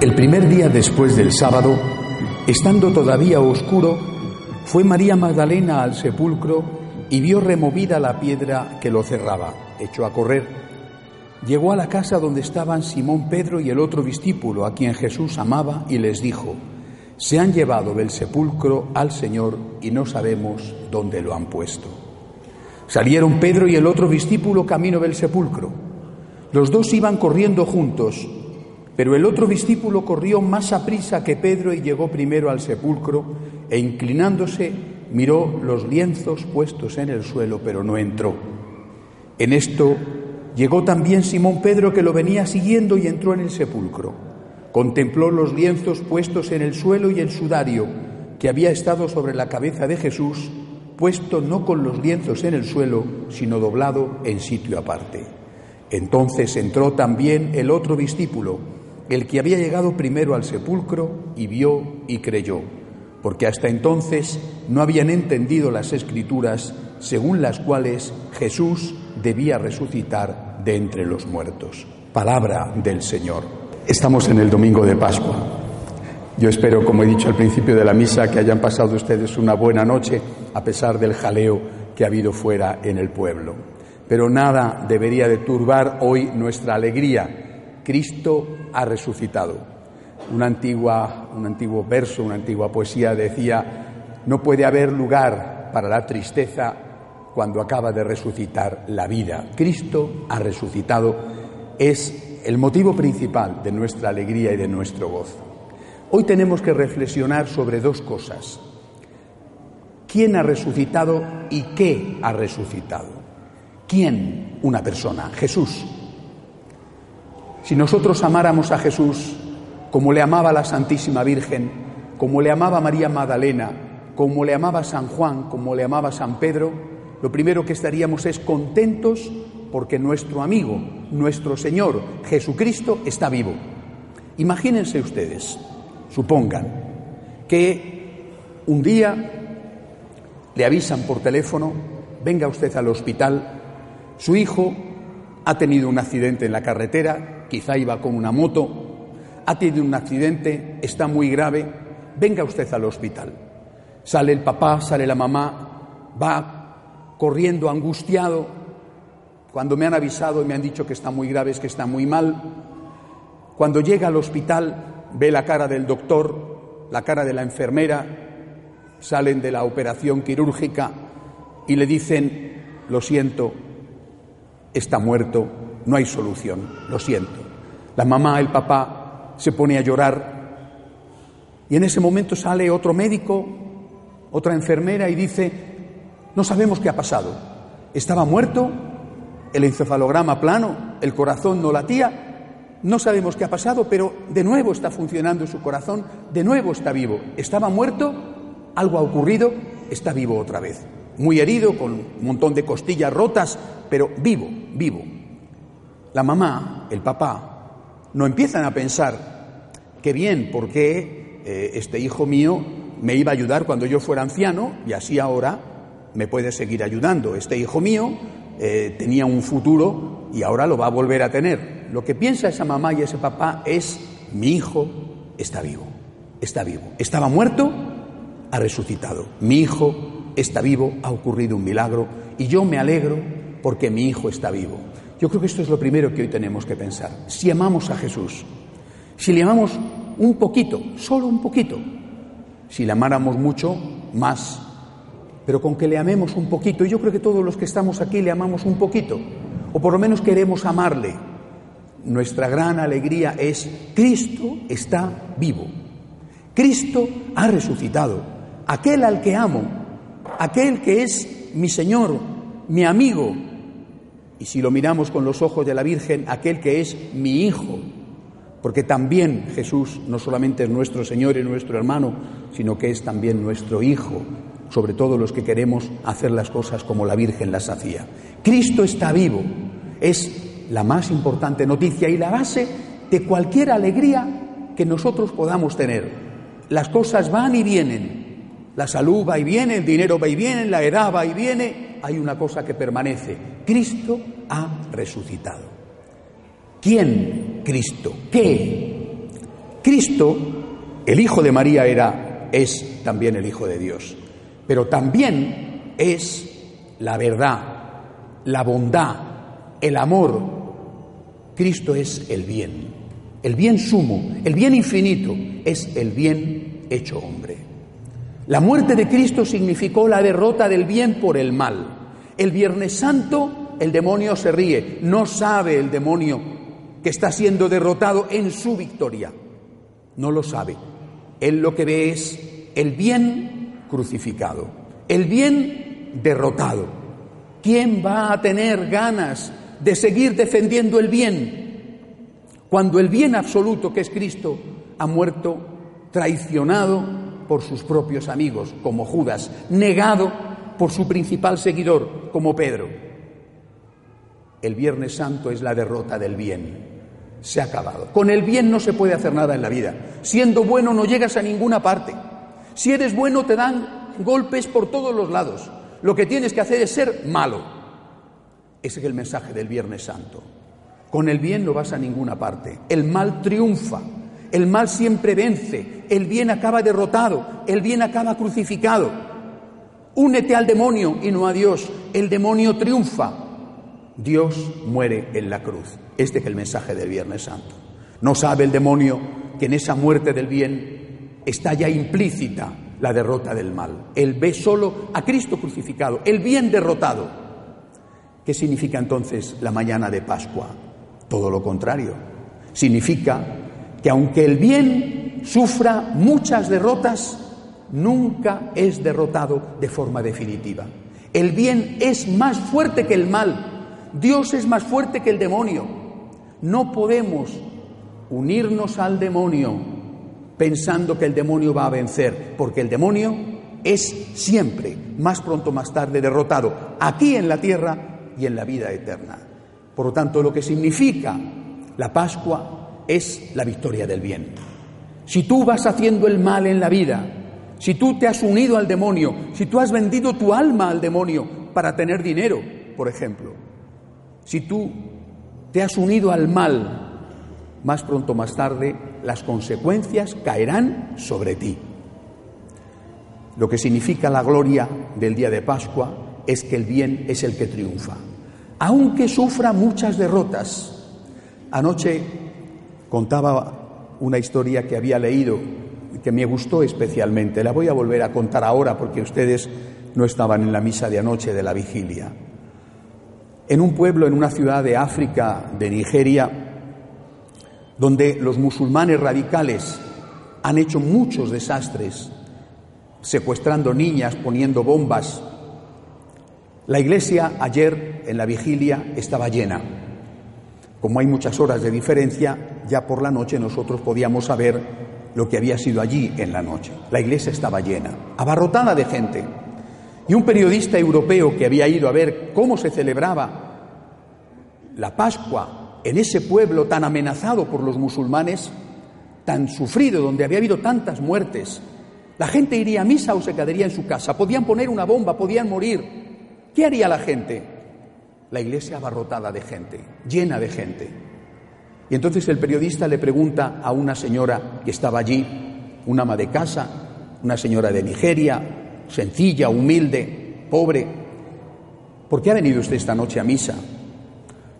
El primer día después del sábado, estando todavía oscuro, fue María Magdalena al sepulcro y vio removida la piedra que lo cerraba. Echó a correr. Llegó a la casa donde estaban Simón Pedro y el otro discípulo a quien Jesús amaba y les dijo, se han llevado del sepulcro al Señor y no sabemos dónde lo han puesto. Salieron Pedro y el otro discípulo camino del sepulcro. Los dos iban corriendo juntos, pero el otro discípulo corrió más a prisa que Pedro y llegó primero al sepulcro e inclinándose miró los lienzos puestos en el suelo, pero no entró. En esto llegó también Simón Pedro que lo venía siguiendo y entró en el sepulcro. Contempló los lienzos puestos en el suelo y el sudario que había estado sobre la cabeza de Jesús puesto no con los lienzos en el suelo, sino doblado en sitio aparte. Entonces entró también el otro discípulo, el que había llegado primero al sepulcro, y vio y creyó, porque hasta entonces no habían entendido las escrituras según las cuales Jesús debía resucitar de entre los muertos. Palabra del Señor. Estamos en el domingo de Pascua. Yo espero, como he dicho al principio de la misa, que hayan pasado ustedes una buena noche a pesar del jaleo que ha habido fuera en el pueblo. Pero nada debería de turbar hoy nuestra alegría. Cristo ha resucitado. Antigua, un antiguo verso, una antigua poesía decía, no puede haber lugar para la tristeza cuando acaba de resucitar la vida. Cristo ha resucitado. Es el motivo principal de nuestra alegría y de nuestro gozo. Hoy tenemos que reflexionar sobre dos cosas. ¿Quién ha resucitado y qué ha resucitado? ¿Quién? Una persona, Jesús. Si nosotros amáramos a Jesús como le amaba la Santísima Virgen, como le amaba María Magdalena, como le amaba San Juan, como le amaba San Pedro, lo primero que estaríamos es contentos porque nuestro amigo, nuestro Señor Jesucristo está vivo. Imagínense ustedes, Supongan que un día le avisan por teléfono, venga usted al hospital, su hijo ha tenido un accidente en la carretera, quizá iba con una moto, ha tenido un accidente, está muy grave, venga usted al hospital. Sale el papá, sale la mamá, va corriendo angustiado. Cuando me han avisado y me han dicho que está muy grave es que está muy mal. Cuando llega al hospital ve la cara del doctor, la cara de la enfermera, salen de la operación quirúrgica y le dicen, lo siento, está muerto, no hay solución, lo siento. La mamá, el papá se pone a llorar y en ese momento sale otro médico, otra enfermera y dice, no sabemos qué ha pasado. Estaba muerto, el encefalograma plano, el corazón no latía, no sabemos qué ha pasado, pero de nuevo está funcionando su corazón, de nuevo está vivo. Estaba muerto, algo ha ocurrido, está vivo otra vez. Muy herido, con un montón de costillas rotas, pero vivo, vivo. La mamá, el papá, no empiezan a pensar, qué bien, porque eh, este hijo mío me iba a ayudar cuando yo fuera anciano y así ahora me puede seguir ayudando. Este hijo mío eh, tenía un futuro y ahora lo va a volver a tener lo que piensa esa mamá y ese papá es, mi hijo está vivo, está vivo. Estaba muerto, ha resucitado. Mi hijo está vivo, ha ocurrido un milagro y yo me alegro porque mi hijo está vivo. Yo creo que esto es lo primero que hoy tenemos que pensar. Si amamos a Jesús, si le amamos un poquito, solo un poquito, si le amáramos mucho, más. Pero con que le amemos un poquito, y yo creo que todos los que estamos aquí le amamos un poquito, o por lo menos queremos amarle, nuestra gran alegría es Cristo está vivo. Cristo ha resucitado. Aquel al que amo, aquel que es mi Señor, mi amigo, Y si lo miramos con los ojos de la Virgen, aquel que es mi hijo, porque también Jesús no solamente es nuestro Señor y nuestro hermano, sino que es también nuestro hijo, sobre todo los que queremos hacer las cosas como la Virgen las hacía. Cristo está vivo, es la más importante noticia y la base de cualquier alegría que nosotros podamos tener. Las cosas van y vienen, la salud va y viene, el dinero va y viene, la edad va y viene, hay una cosa que permanece, Cristo ha resucitado. ¿Quién Cristo? ¿Qué? Cristo, el Hijo de María era, es también el Hijo de Dios, pero también es la verdad, la bondad, el amor, Cristo es el bien, el bien sumo, el bien infinito, es el bien hecho hombre. La muerte de Cristo significó la derrota del bien por el mal. El Viernes Santo el demonio se ríe, no sabe el demonio que está siendo derrotado en su victoria, no lo sabe. Él lo que ve es el bien crucificado, el bien derrotado. ¿Quién va a tener ganas de seguir defendiendo el bien, cuando el bien absoluto que es Cristo ha muerto traicionado por sus propios amigos, como Judas, negado por su principal seguidor, como Pedro. El Viernes Santo es la derrota del bien. Se ha acabado. Con el bien no se puede hacer nada en la vida. Siendo bueno no llegas a ninguna parte. Si eres bueno te dan golpes por todos los lados. Lo que tienes que hacer es ser malo. Ese es el mensaje del Viernes Santo. Con el bien no vas a ninguna parte. El mal triunfa. El mal siempre vence. El bien acaba derrotado. El bien acaba crucificado. Únete al demonio y no a Dios. El demonio triunfa. Dios muere en la cruz. Este es el mensaje del Viernes Santo. No sabe el demonio que en esa muerte del bien está ya implícita la derrota del mal. Él ve solo a Cristo crucificado, el bien derrotado. ¿Qué significa entonces la mañana de Pascua? Todo lo contrario. Significa que aunque el bien sufra muchas derrotas, nunca es derrotado de forma definitiva. El bien es más fuerte que el mal. Dios es más fuerte que el demonio. No podemos unirnos al demonio pensando que el demonio va a vencer, porque el demonio es siempre, más pronto más tarde, derrotado aquí en la tierra y en la vida eterna. Por lo tanto, lo que significa la Pascua es la victoria del bien. Si tú vas haciendo el mal en la vida, si tú te has unido al demonio, si tú has vendido tu alma al demonio para tener dinero, por ejemplo, si tú te has unido al mal, más pronto o más tarde las consecuencias caerán sobre ti. Lo que significa la gloria del día de Pascua es que el bien es el que triunfa aunque sufra muchas derrotas. Anoche contaba una historia que había leído que me gustó especialmente. La voy a volver a contar ahora porque ustedes no estaban en la misa de anoche de la vigilia. En un pueblo, en una ciudad de África, de Nigeria, donde los musulmanes radicales han hecho muchos desastres, secuestrando niñas, poniendo bombas, la iglesia ayer en la vigilia estaba llena. Como hay muchas horas de diferencia, ya por la noche nosotros podíamos saber lo que había sido allí en la noche. La iglesia estaba llena, abarrotada de gente. Y un periodista europeo que había ido a ver cómo se celebraba la Pascua en ese pueblo tan amenazado por los musulmanes, tan sufrido, donde había habido tantas muertes, la gente iría a misa o se quedaría en su casa. Podían poner una bomba, podían morir. ¿Qué haría la gente? La iglesia abarrotada de gente, llena de gente. Y entonces el periodista le pregunta a una señora que estaba allí, una ama de casa, una señora de Nigeria, sencilla, humilde, pobre, ¿por qué ha venido usted esta noche a misa?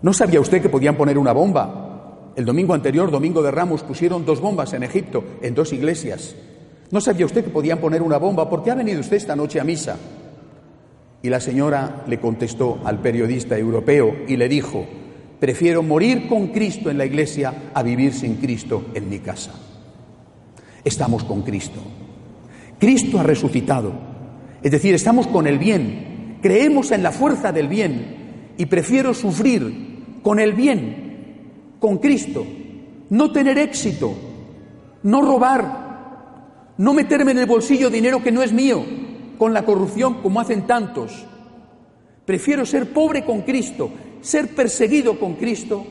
¿No sabía usted que podían poner una bomba? El domingo anterior, domingo de Ramos, pusieron dos bombas en Egipto, en dos iglesias. ¿No sabía usted que podían poner una bomba? ¿Por qué ha venido usted esta noche a misa? Y la señora le contestó al periodista europeo y le dijo, prefiero morir con Cristo en la iglesia a vivir sin Cristo en mi casa. Estamos con Cristo. Cristo ha resucitado. Es decir, estamos con el bien. Creemos en la fuerza del bien. y prefiero sufrir con el bien, con Cristo, no tener éxito, no robar, no meterme en el bolsillo dinero que no es mío, con la corrupción como hacen tantos. Prefiero ser pobre con Cristo, ser perseguido con Cristo,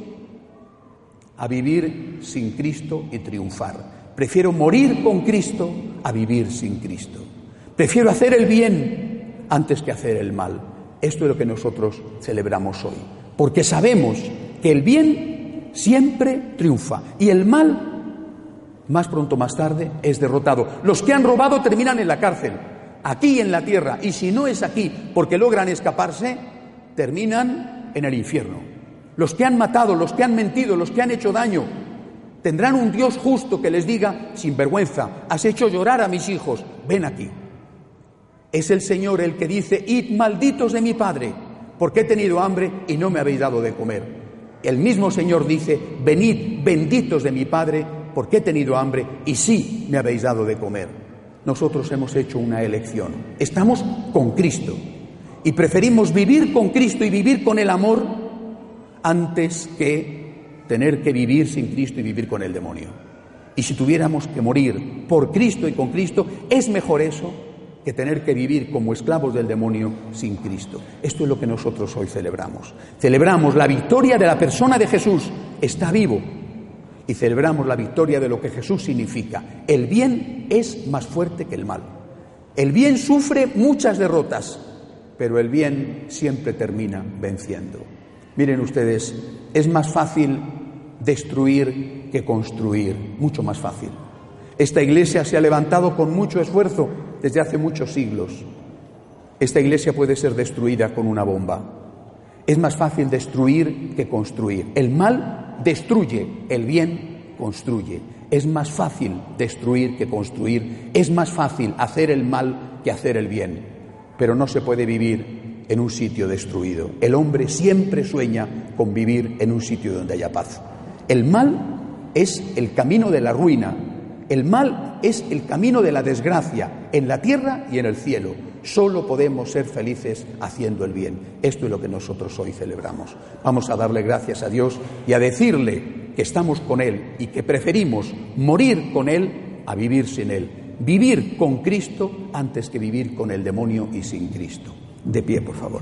a vivir sin Cristo y triunfar. Prefiero morir con Cristo a vivir sin Cristo. Prefiero hacer el bien antes que hacer el mal. Esto es lo que nosotros celebramos hoy. Porque sabemos que el bien siempre triunfa y el mal, más pronto más tarde, es derrotado. Los que han robado terminan en la cárcel, aquí en la tierra, y si no es aquí porque logran escaparse, terminan en el infierno. Los que han matado, los que han mentido, los que han hecho daño, tendrán un Dios justo que les diga, sin vergüenza, has hecho llorar a mis hijos, ven aquí. Es el Señor el que dice, id malditos de mi Padre, porque he tenido hambre y no me habéis dado de comer. El mismo Señor dice, venid benditos de mi Padre, porque he tenido hambre y sí me habéis dado de comer. Nosotros hemos hecho una elección. Estamos con Cristo y preferimos vivir con Cristo y vivir con el amor antes que tener que vivir sin Cristo y vivir con el demonio. Y si tuviéramos que morir por Cristo y con Cristo, es mejor eso que tener que vivir como esclavos del demonio sin Cristo. Esto es lo que nosotros hoy celebramos. Celebramos la victoria de la persona de Jesús, está vivo. Y celebramos la victoria de lo que Jesús significa. El bien es más fuerte que el mal. El bien sufre muchas derrotas, pero el bien siempre termina venciendo. Miren ustedes, es más fácil destruir que construir, mucho más fácil. Esta iglesia se ha levantado con mucho esfuerzo desde hace muchos siglos. Esta iglesia puede ser destruida con una bomba. Es más fácil destruir que construir. El mal destruye, el bien construye. Es más fácil destruir que construir. Es más fácil hacer el mal que hacer el bien. Pero no se puede vivir en un sitio destruido. El hombre siempre sueña con vivir en un sitio donde haya paz. El mal es el camino de la ruina, el mal es el camino de la desgracia en la tierra y en el cielo. Solo podemos ser felices haciendo el bien. Esto es lo que nosotros hoy celebramos. Vamos a darle gracias a Dios y a decirle que estamos con Él y que preferimos morir con Él a vivir sin Él. Vivir con Cristo antes que vivir con el demonio y sin Cristo. De pie, por favor.